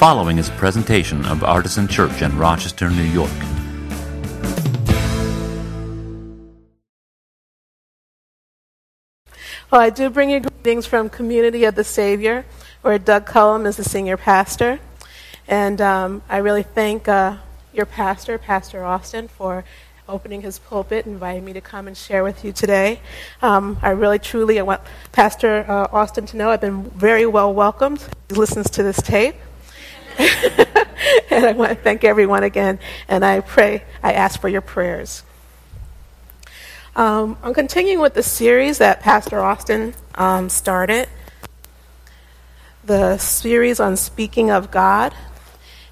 following is a presentation of Artisan Church in Rochester, New York. Well, I do bring you greetings from Community of the Savior, where Doug Cullum is the senior pastor. And um, I really thank uh, your pastor, Pastor Austin, for opening his pulpit, and inviting me to come and share with you today. Um, I really, truly, I want Pastor uh, Austin to know I've been very well welcomed. He listens to this tape. and I want to thank everyone again, and I pray, I ask for your prayers. Um, I'm continuing with the series that Pastor Austin um, started, the series on speaking of God.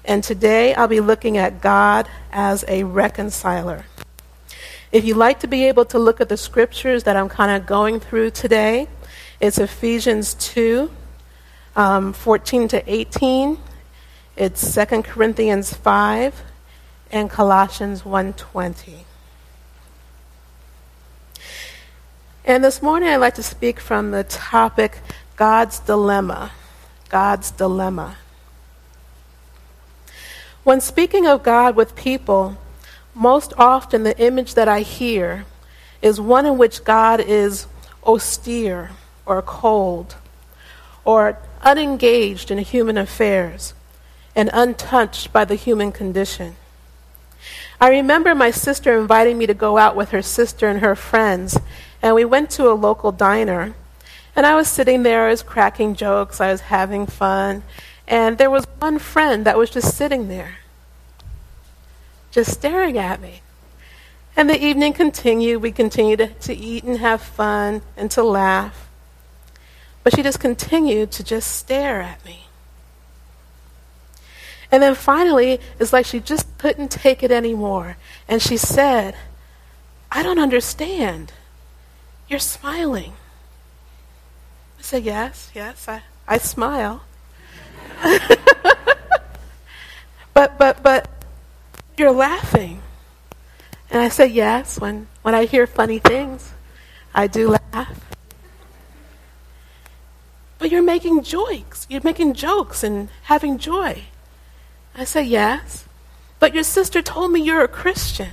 And today I'll be looking at God as a reconciler. If you'd like to be able to look at the scriptures that I'm kind of going through today, it's Ephesians 2 um, 14 to 18, it's 2 Corinthians 5, and Colossians 1:20. And this morning I'd like to speak from the topic God's dilemma. God's dilemma. When speaking of God with people, most often the image that I hear is one in which God is austere or cold or unengaged in human affairs and untouched by the human condition. I remember my sister inviting me to go out with her sister and her friends and we went to a local diner. And I was sitting there, I was cracking jokes, I was having fun. And there was one friend that was just sitting there, just staring at me. And the evening continued. We continued to, to eat and have fun and to laugh. But she just continued to just stare at me. And then finally, it's like she just couldn't take it anymore. And she said, I don't understand. You're smiling. I said, Yes, yes, I, I smile. but, but, but you're laughing. And I said, Yes, when, when I hear funny things, I do laugh. But you're making jokes. You're making jokes and having joy. I said, Yes. But your sister told me you're a Christian.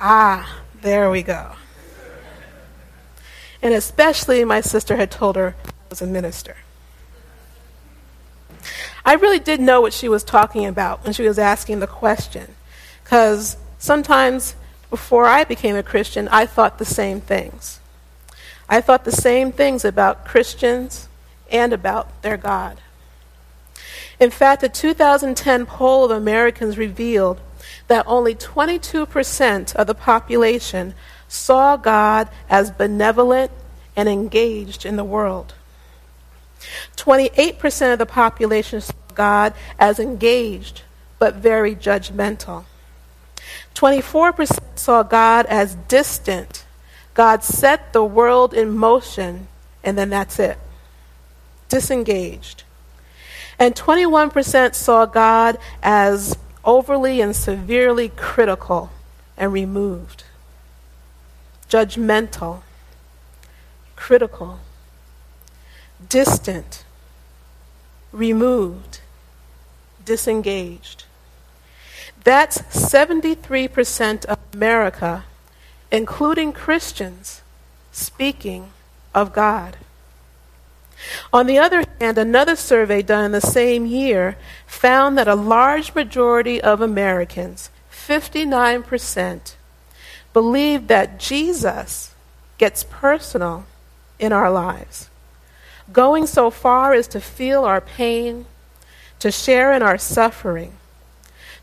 ah. There we go. And especially, my sister had told her I was a minister. I really did know what she was talking about when she was asking the question, because sometimes before I became a Christian, I thought the same things. I thought the same things about Christians and about their God. In fact, a 2010 poll of Americans revealed that only 22% of the population saw God as benevolent and engaged in the world. 28% of the population saw God as engaged but very judgmental. 24% saw God as distant. God set the world in motion, and then that's it. Disengaged. And 21% saw God as overly and severely critical and removed, judgmental, critical, distant, removed, disengaged. That's 73% of America, including Christians, speaking of God. On the other hand, another survey done in the same year found that a large majority of Americans, 59%, believe that Jesus gets personal in our lives, going so far as to feel our pain, to share in our suffering.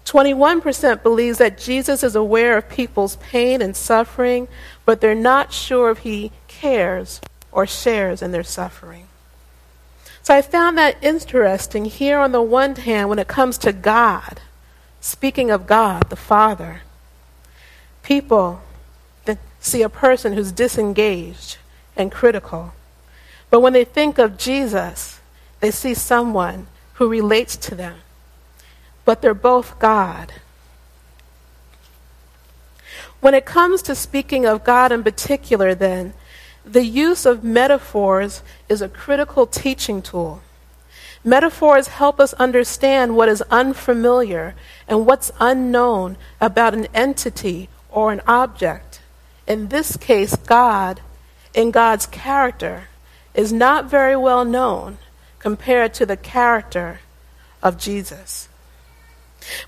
21% believes that Jesus is aware of people's pain and suffering, but they're not sure if he cares or shares in their suffering. So I found that interesting here on the one hand when it comes to God, speaking of God, the Father. People see a person who's disengaged and critical. But when they think of Jesus, they see someone who relates to them. But they're both God. When it comes to speaking of God in particular, then, the use of metaphors is a critical teaching tool. Metaphors help us understand what is unfamiliar and what's unknown about an entity or an object. In this case, God, in God's character, is not very well known compared to the character of Jesus.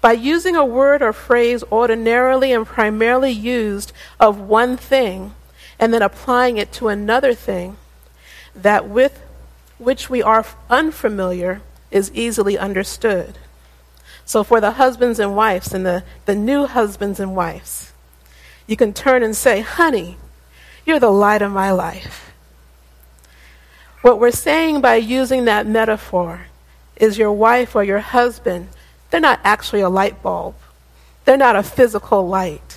By using a word or phrase ordinarily and primarily used of one thing and then applying it to another thing, that with which we are unfamiliar is easily understood. So, for the husbands and wives and the, the new husbands and wives, you can turn and say, Honey, you're the light of my life. What we're saying by using that metaphor is your wife or your husband, they're not actually a light bulb, they're not a physical light.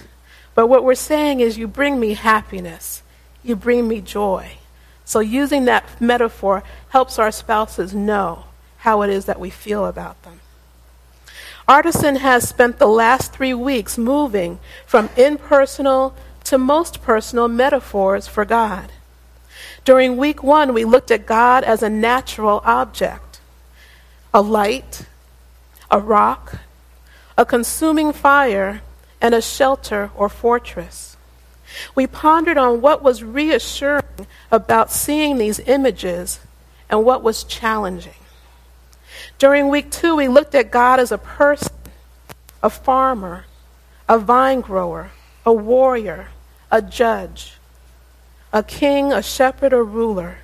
But what we're saying is, You bring me happiness, you bring me joy. So, using that metaphor helps our spouses know how it is that we feel about them. Artisan has spent the last three weeks moving from impersonal to most personal metaphors for God. During week one, we looked at God as a natural object a light, a rock, a consuming fire, and a shelter or fortress. We pondered on what was reassuring about seeing these images and what was challenging. During week two, we looked at God as a person, a farmer, a vine grower, a warrior, a judge, a king, a shepherd, a ruler.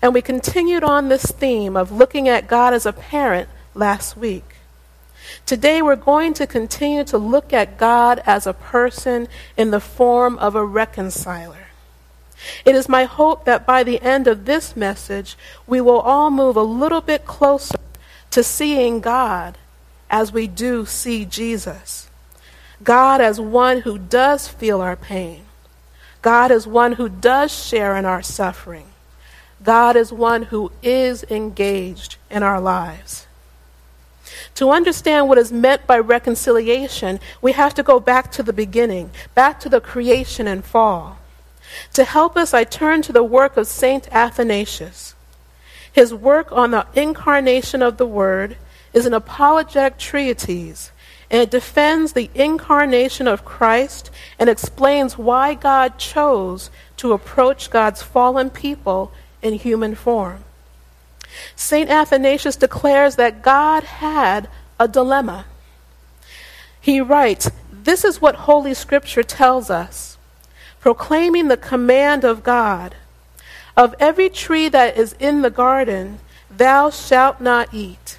And we continued on this theme of looking at God as a parent last week. Today we're going to continue to look at God as a person in the form of a reconciler. It is my hope that by the end of this message, we will all move a little bit closer to seeing God as we do see Jesus. God as one who does feel our pain. God as one who does share in our suffering. God is one who is engaged in our lives. To understand what is meant by reconciliation, we have to go back to the beginning, back to the creation and fall. To help us, I turn to the work of St. Athanasius. His work on the incarnation of the Word is an apologetic treatise, and it defends the incarnation of Christ and explains why God chose to approach God's fallen people in human form. St. Athanasius declares that God had a dilemma. He writes, This is what Holy Scripture tells us, proclaiming the command of God Of every tree that is in the garden, thou shalt not eat,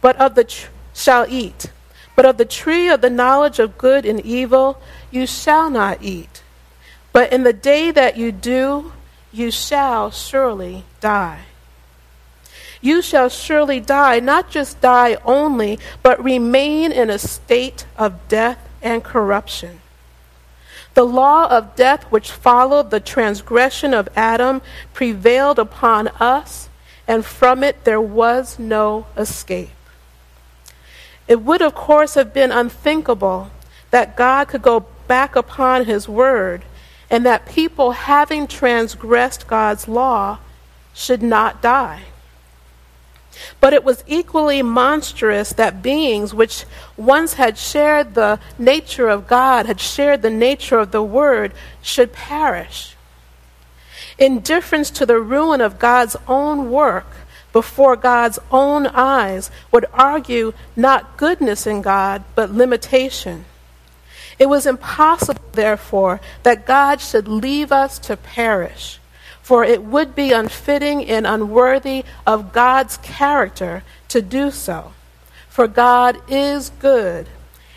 but of the tr- shall eat. But of the tree of the knowledge of good and evil you shall not eat. But in the day that you do, you shall surely die. You shall surely die, not just die only, but remain in a state of death and corruption. The law of death, which followed the transgression of Adam, prevailed upon us, and from it there was no escape. It would, of course, have been unthinkable that God could go back upon his word and that people having transgressed God's law should not die. But it was equally monstrous that beings which once had shared the nature of God, had shared the nature of the Word, should perish. Indifference to the ruin of God's own work before God's own eyes would argue not goodness in God, but limitation. It was impossible, therefore, that God should leave us to perish, for it would be unfitting and unworthy of God's character to do so. For God is good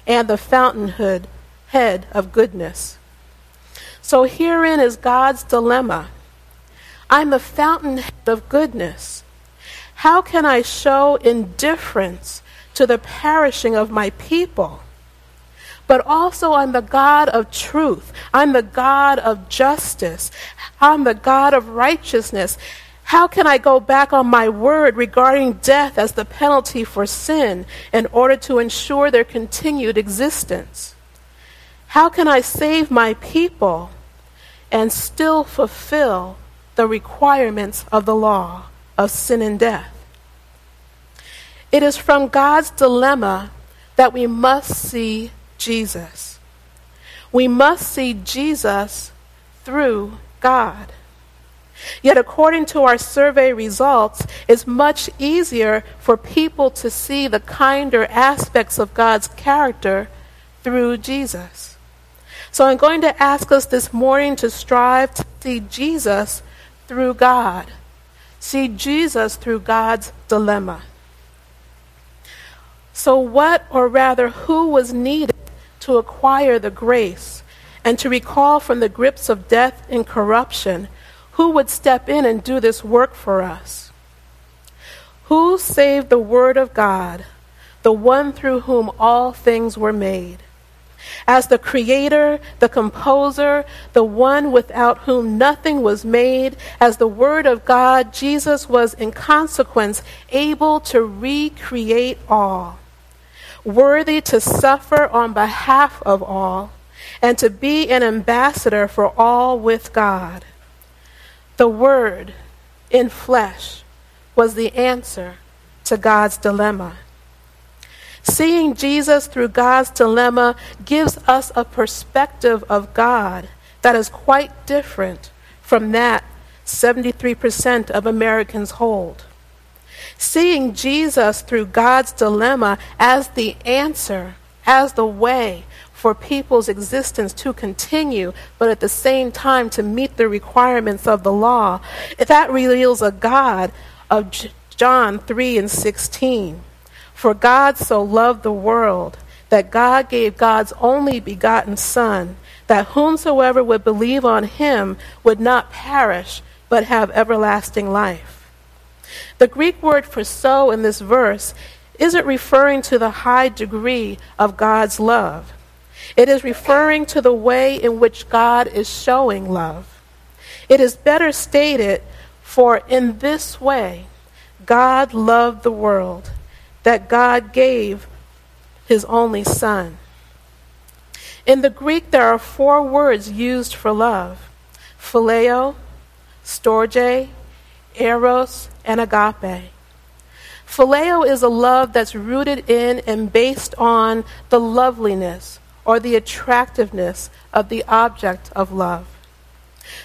and the fountainhead head of goodness. So herein is God's dilemma. I'm the fountainhead of goodness. How can I show indifference to the perishing of my people? But also I'm the God of truth. I'm the God of justice. I'm the God of righteousness. How can I go back on my word regarding death as the penalty for sin in order to ensure their continued existence? How can I save my people and still fulfill the requirements of the law of sin and death? It is from God's dilemma that we must see Jesus. We must see Jesus through God. Yet, according to our survey results, it's much easier for people to see the kinder aspects of God's character through Jesus. So, I'm going to ask us this morning to strive to see Jesus through God, see Jesus through God's dilemma. So, what, or rather, who was needed to acquire the grace and to recall from the grips of death and corruption? Who would step in and do this work for us? Who saved the Word of God, the one through whom all things were made? As the creator, the composer, the one without whom nothing was made, as the Word of God, Jesus was in consequence able to recreate all, worthy to suffer on behalf of all, and to be an ambassador for all with God. The Word in flesh was the answer to God's dilemma. Seeing Jesus through God's dilemma gives us a perspective of God that is quite different from that 73% of Americans hold. Seeing Jesus through God's dilemma as the answer, as the way, for people's existence to continue, but at the same time to meet the requirements of the law. That reveals a God of John 3 and 16. For God so loved the world that God gave God's only begotten Son, that whomsoever would believe on him would not perish, but have everlasting life. The Greek word for so in this verse isn't referring to the high degree of God's love. It is referring to the way in which God is showing love. It is better stated, for in this way God loved the world, that God gave his only Son. In the Greek, there are four words used for love phileo, storge, eros, and agape. Phileo is a love that's rooted in and based on the loveliness, or the attractiveness of the object of love.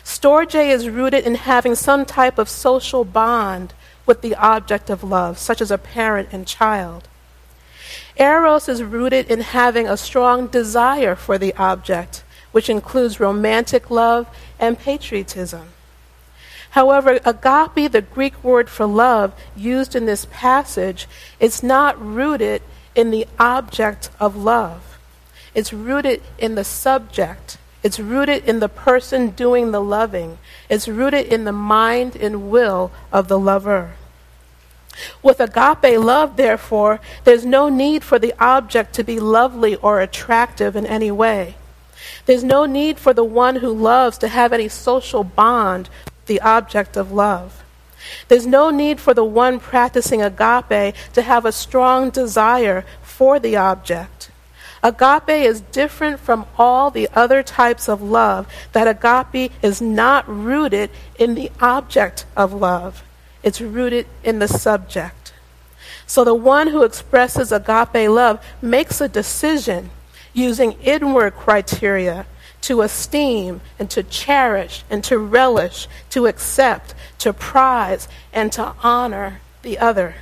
Storge is rooted in having some type of social bond with the object of love, such as a parent and child. Eros is rooted in having a strong desire for the object, which includes romantic love and patriotism. However, agape, the Greek word for love used in this passage, is not rooted in the object of love. It's rooted in the subject. It's rooted in the person doing the loving. It's rooted in the mind and will of the lover. With agape love, therefore, there's no need for the object to be lovely or attractive in any way. There's no need for the one who loves to have any social bond the object of love. There's no need for the one practicing agape to have a strong desire for the object. Agape is different from all the other types of love, that agape is not rooted in the object of love, it's rooted in the subject. So the one who expresses agape love makes a decision using inward criteria to esteem and to cherish and to relish, to accept, to prize, and to honor the other.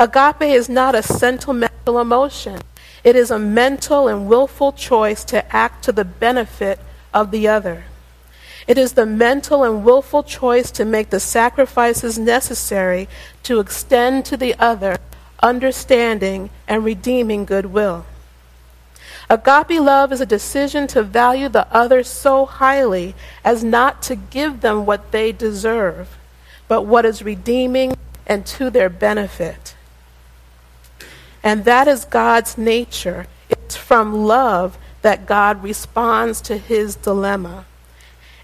Agape is not a sentimental emotion. It is a mental and willful choice to act to the benefit of the other. It is the mental and willful choice to make the sacrifices necessary to extend to the other understanding and redeeming goodwill. Agape love is a decision to value the other so highly as not to give them what they deserve, but what is redeeming and to their benefit. And that is God's nature. It's from love that God responds to his dilemma.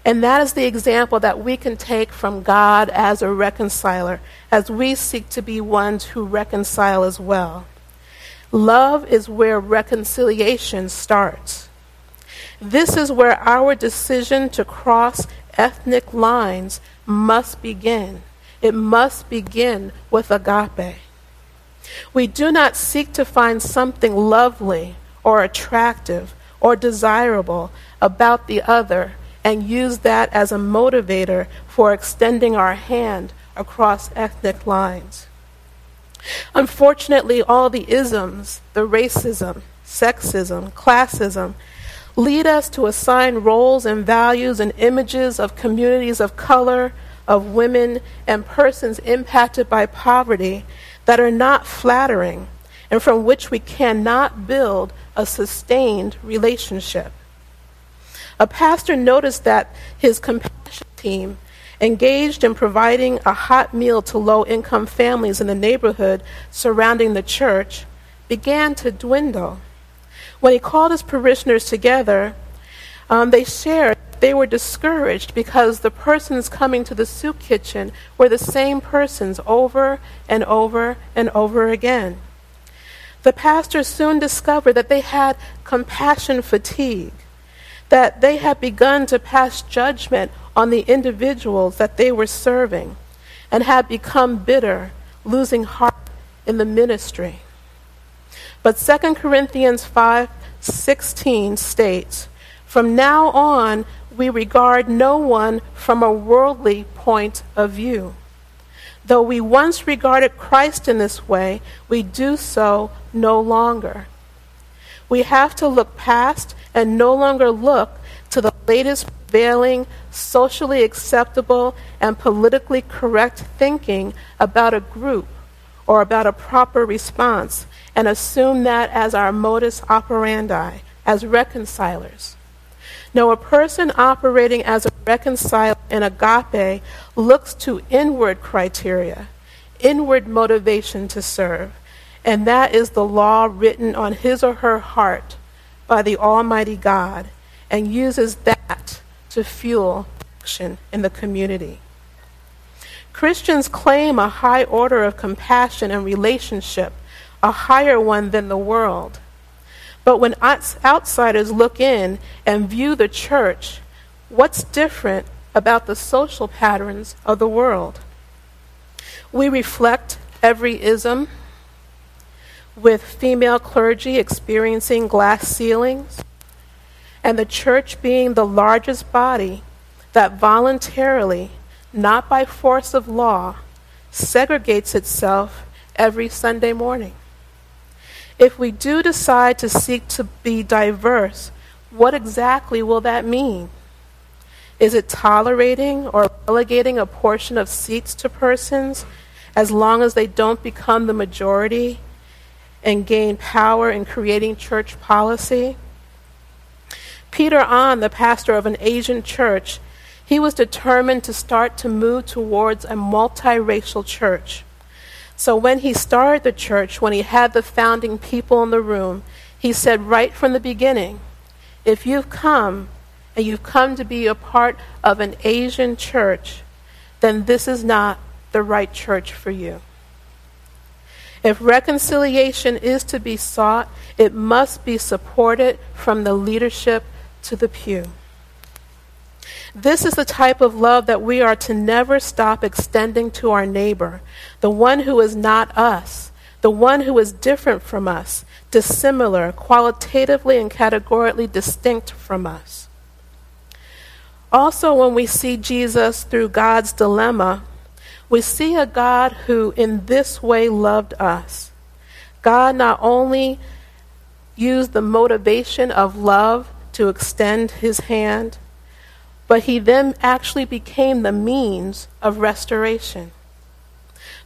And that is the example that we can take from God as a reconciler, as we seek to be ones who reconcile as well. Love is where reconciliation starts. This is where our decision to cross ethnic lines must begin. It must begin with agape. We do not seek to find something lovely or attractive or desirable about the other and use that as a motivator for extending our hand across ethnic lines. Unfortunately, all the isms, the racism, sexism, classism, lead us to assign roles and values and images of communities of color, of women, and persons impacted by poverty that are not flattering and from which we cannot build a sustained relationship. A pastor noticed that his compassion team, engaged in providing a hot meal to low income families in the neighborhood surrounding the church, began to dwindle. When he called his parishioners together, um, they shared they were discouraged because the persons coming to the soup kitchen were the same persons over and over and over again. The pastor soon discovered that they had compassion fatigue, that they had begun to pass judgment on the individuals that they were serving, and had become bitter, losing heart in the ministry. But 2 Corinthians 5:16 states, "From now on we regard no one from a worldly point of view. Though we once regarded Christ in this way, we do so no longer. We have to look past and no longer look to the latest prevailing, socially acceptable, and politically correct thinking about a group or about a proper response and assume that as our modus operandi, as reconcilers. Now, a person operating as a reconciler in agape looks to inward criteria, inward motivation to serve, and that is the law written on his or her heart by the Almighty God, and uses that to fuel action in the community. Christians claim a high order of compassion and relationship, a higher one than the world. But when outsiders look in and view the church, what's different about the social patterns of the world? We reflect every ism, with female clergy experiencing glass ceilings, and the church being the largest body that voluntarily, not by force of law, segregates itself every Sunday morning. If we do decide to seek to be diverse, what exactly will that mean? Is it tolerating or relegating a portion of seats to persons as long as they don't become the majority and gain power in creating church policy? Peter An, the pastor of an Asian church, he was determined to start to move towards a multiracial church. So when he started the church, when he had the founding people in the room, he said right from the beginning, if you've come and you've come to be a part of an Asian church, then this is not the right church for you. If reconciliation is to be sought, it must be supported from the leadership to the pew. This is the type of love that we are to never stop extending to our neighbor, the one who is not us, the one who is different from us, dissimilar, qualitatively and categorically distinct from us. Also, when we see Jesus through God's dilemma, we see a God who in this way loved us. God not only used the motivation of love to extend his hand, but he then actually became the means of restoration.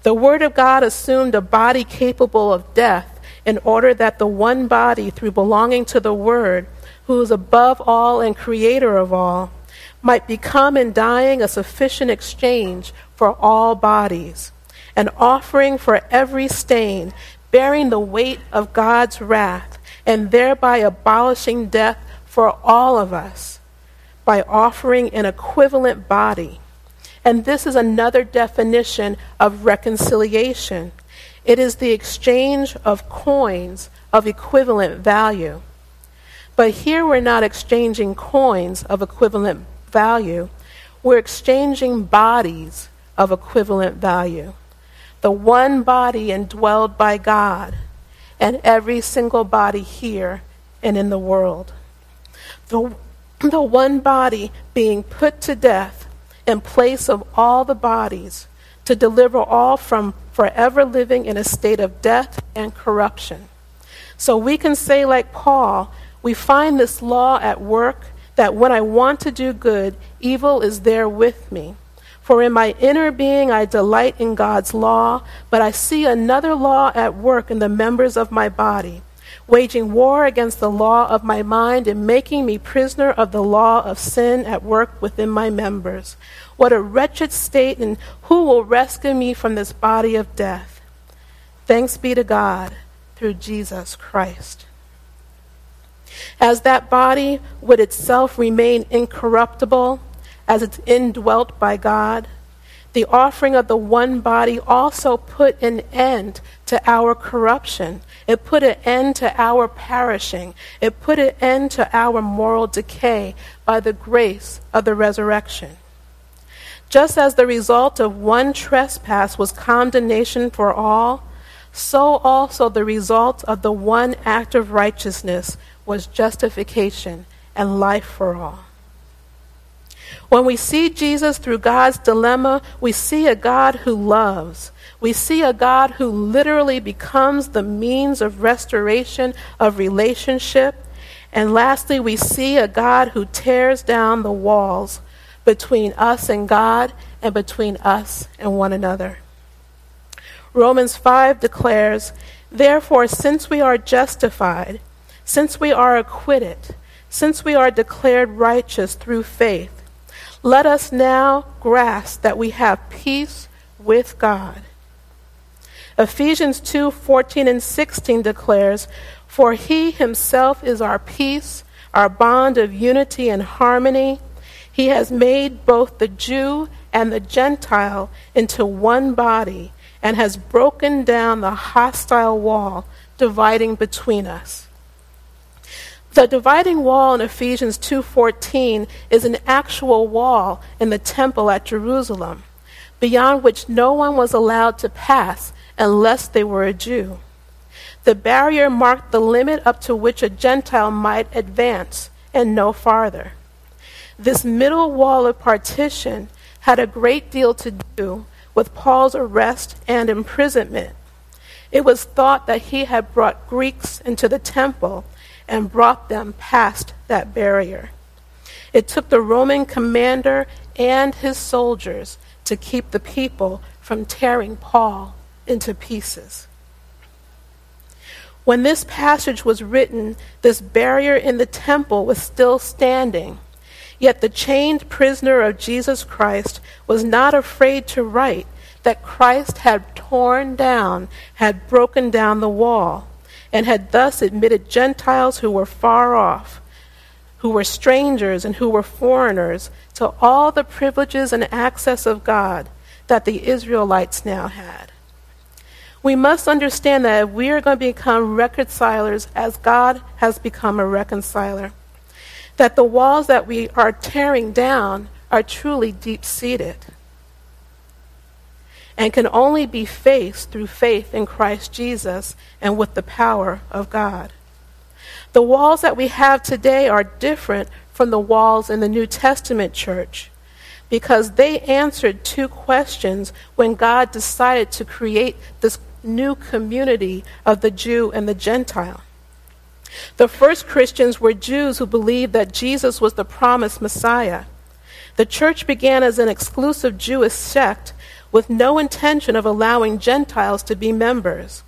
The Word of God assumed a body capable of death in order that the one body, through belonging to the Word, who is above all and creator of all, might become in dying a sufficient exchange for all bodies, an offering for every stain, bearing the weight of God's wrath, and thereby abolishing death for all of us by offering an equivalent body. And this is another definition of reconciliation it is the exchange of coins of equivalent value. But here we're not exchanging coins of equivalent value, we're exchanging bodies of equivalent value. the one body indwelled by God, and every single body here and in the world. The, the one body being put to death in place of all the bodies to deliver all from forever living in a state of death and corruption. So we can say, like Paul, we find this law at work that when I want to do good, evil is there with me. For in my inner being I delight in God's law, but I see another law at work in the members of my body, waging war against the law of my mind and making me prisoner of the law of sin at work within my members. What a wretched state, and who will rescue me from this body of death? Thanks be to God through Jesus Christ. As that body would itself remain incorruptible, as it's indwelt by God, the offering of the one body also put an end to our corruption. It put an end to our perishing. It put an end to our moral decay by the grace of the resurrection. Just as the result of one trespass was condemnation for all, so also the result of the one act of righteousness was justification and life for all. When we see Jesus through God's dilemma, we see a God who loves. We see a God who literally becomes the means of restoration of relationship. And lastly, we see a God who tears down the walls between us and God and between us and one another. Romans 5 declares, Therefore, since we are justified, since we are acquitted, since we are declared righteous through faith, let us now grasp that we have peace with God. Ephesians 2 14 and 16 declares, For he himself is our peace, our bond of unity and harmony. He has made both the Jew and the Gentile into one body and has broken down the hostile wall dividing between us. The dividing wall in Ephesians 2:14 is an actual wall in the temple at Jerusalem, beyond which no one was allowed to pass unless they were a Jew. The barrier marked the limit up to which a Gentile might advance and no farther. This middle wall of partition had a great deal to do with Paul's arrest and imprisonment. It was thought that he had brought Greeks into the temple and brought them past that barrier. It took the Roman commander and his soldiers to keep the people from tearing Paul into pieces. When this passage was written, this barrier in the temple was still standing. Yet the chained prisoner of Jesus Christ was not afraid to write that Christ had torn down, had broken down the wall and had thus admitted Gentiles who were far off, who were strangers and who were foreigners, to all the privileges and access of God that the Israelites now had. We must understand that if we are going to become reconcilers as God has become a reconciler, that the walls that we are tearing down are truly deep seated and can only be faced through faith in Christ Jesus and with the power of God. The walls that we have today are different from the walls in the New Testament church because they answered two questions when God decided to create this new community of the Jew and the Gentile. The first Christians were Jews who believed that Jesus was the promised Messiah. The church began as an exclusive Jewish sect with no intention of allowing Gentiles to be members.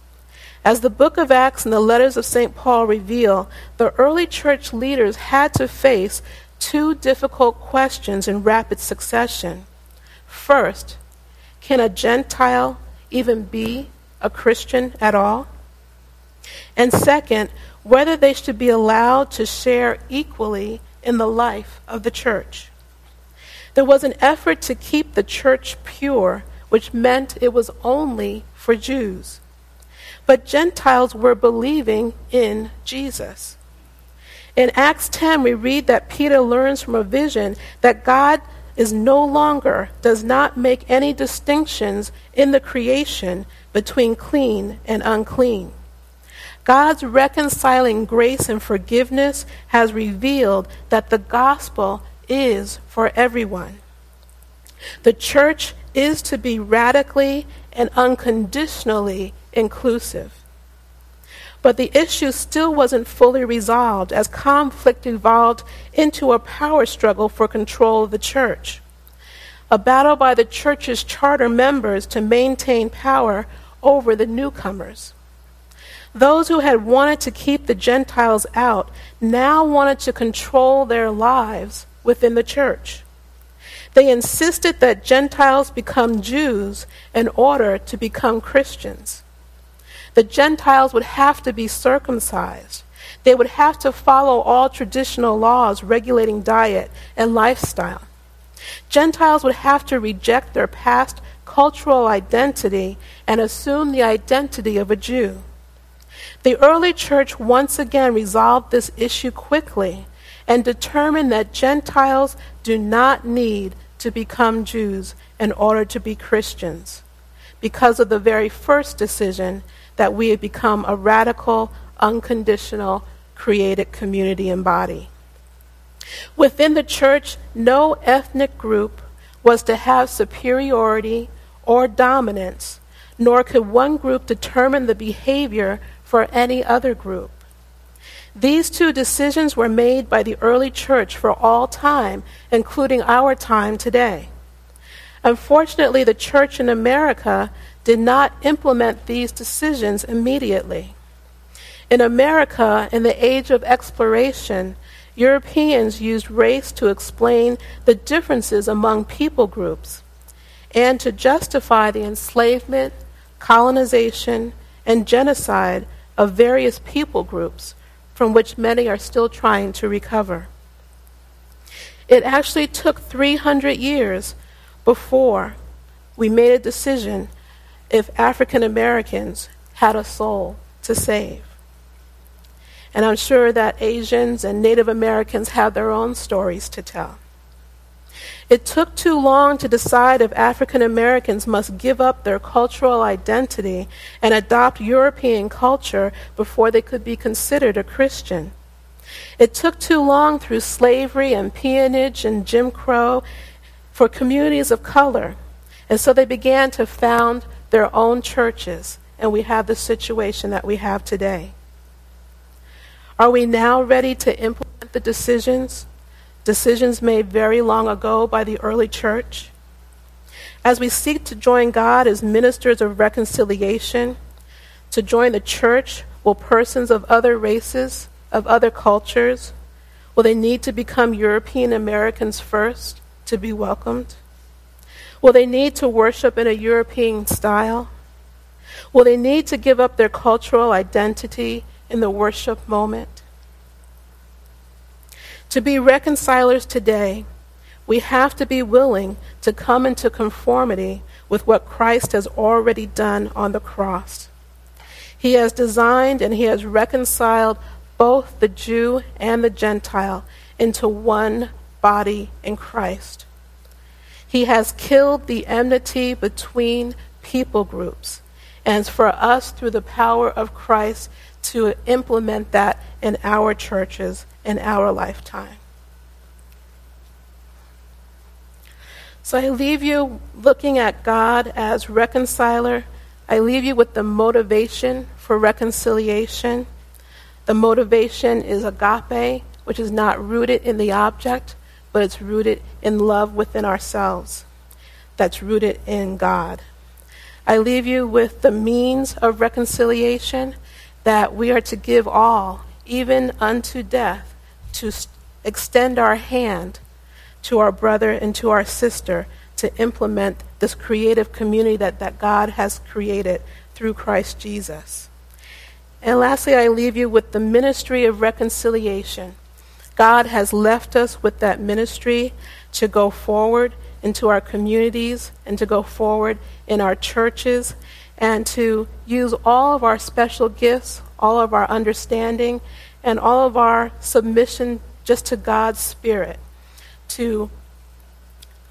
As the book of Acts and the letters of St. Paul reveal, the early church leaders had to face two difficult questions in rapid succession. First, can a Gentile even be a Christian at all? And second, whether they should be allowed to share equally in the life of the church. There was an effort to keep the church pure which meant it was only for Jews. But Gentiles were believing in Jesus. In Acts 10, we read that Peter learns from a vision that God is no longer, does not make any distinctions in the creation between clean and unclean. God's reconciling grace and forgiveness has revealed that the gospel is for everyone. The church is to be radically and unconditionally inclusive. But the issue still wasn't fully resolved as conflict evolved into a power struggle for control of the church. A battle by the church's charter members to maintain power over the newcomers. Those who had wanted to keep the Gentiles out now wanted to control their lives within the church. They insisted that Gentiles become Jews in order to become Christians. The Gentiles would have to be circumcised. They would have to follow all traditional laws regulating diet and lifestyle. Gentiles would have to reject their past cultural identity and assume the identity of a Jew. The early church once again resolved this issue quickly and determined that Gentiles do not need to become Jews in order to be Christians because of the very first decision that we have become a radical, unconditional, created community and body. Within the church, no ethnic group was to have superiority or dominance, nor could one group determine the behavior for any other group. These two decisions were made by the early church for all time, including our time today. Unfortunately, the church in America did not implement these decisions immediately. In America, in the age of exploration, Europeans used race to explain the differences among people groups and to justify the enslavement, colonization, and genocide of various people groups from which many are still trying to recover. It actually took 300 years before we made a decision if African Americans had a soul to save. And I'm sure that Asians and Native Americans have their own stories to tell. It took too long to decide if African Americans must give up their cultural identity and adopt European culture before they could be considered a Christian. It took too long through slavery and peonage and Jim Crow for communities of color. And so they began to found their own churches, and we have the situation that we have today. Are we now ready to implement the decisions decisions made very long ago by the early church. As we seek to join God as ministers of reconciliation, to join the church, will persons of other races, of other cultures, will they need to become European Americans first to be welcomed? Will they need to worship in a European style? Will they need to give up their cultural identity in the worship moment? To be reconcilers today, we have to be willing to come into conformity with what Christ has already done on the cross. He has designed and he has reconciled both the Jew and the Gentile into one body in Christ. He has killed the enmity between people groups. And for us, through the power of Christ, to implement that in our churches in our lifetime. So I leave you looking at God as reconciler. I leave you with the motivation for reconciliation. The motivation is agape, which is not rooted in the object, but it's rooted in love within ourselves. That's rooted in God. I leave you with the means of reconciliation that we are to give all, even unto death, to extend our hand to our brother and to our sister to implement this creative community that, that God has created through Christ Jesus. And lastly, I leave you with the ministry of reconciliation. God has left us with that ministry to go forward into our communities and to go forward in our churches and to use all of our special gifts, all of our understanding, and all of our submission just to God's Spirit to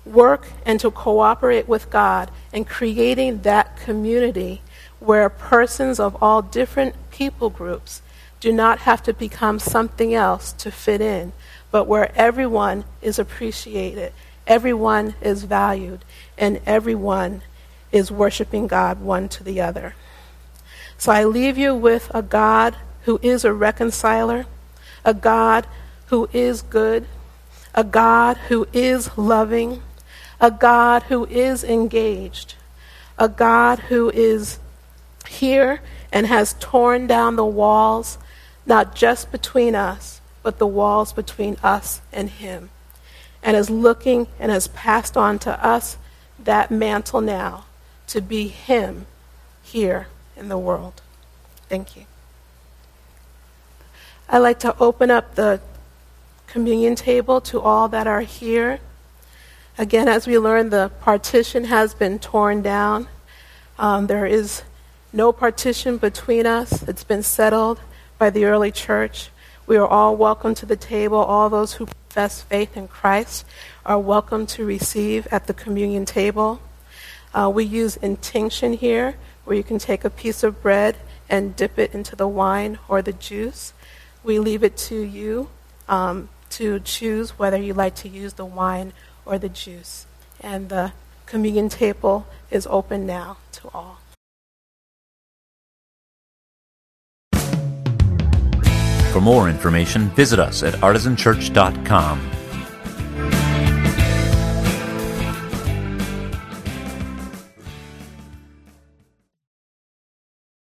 work and to cooperate with God in creating that community where persons of all different people groups do not have to become something else to fit in, but where everyone is appreciated, everyone is valued, and everyone is worshiping God one to the other. So I leave you with a God who is a reconciler, a God who is good, a God who is loving, a God who is engaged, a God who is here and has torn down the walls, not just between us, but the walls between us and Him, and is looking and has passed on to us that mantle now to be Him here in the world. Thank you. I'd like to open up the communion table to all that are here. Again, as we learned, the partition has been torn down. Um, there is no partition between us. It's been settled by the early church. We are all welcome to the table. All those who profess faith in Christ are welcome to receive at the communion table. Uh, we use intinction here, where you can take a piece of bread and dip it into the wine or the juice. We leave it to you um, to choose whether you like to use the wine or the juice. And the communion table is open now to all. For more information, visit us at artisanchurch.com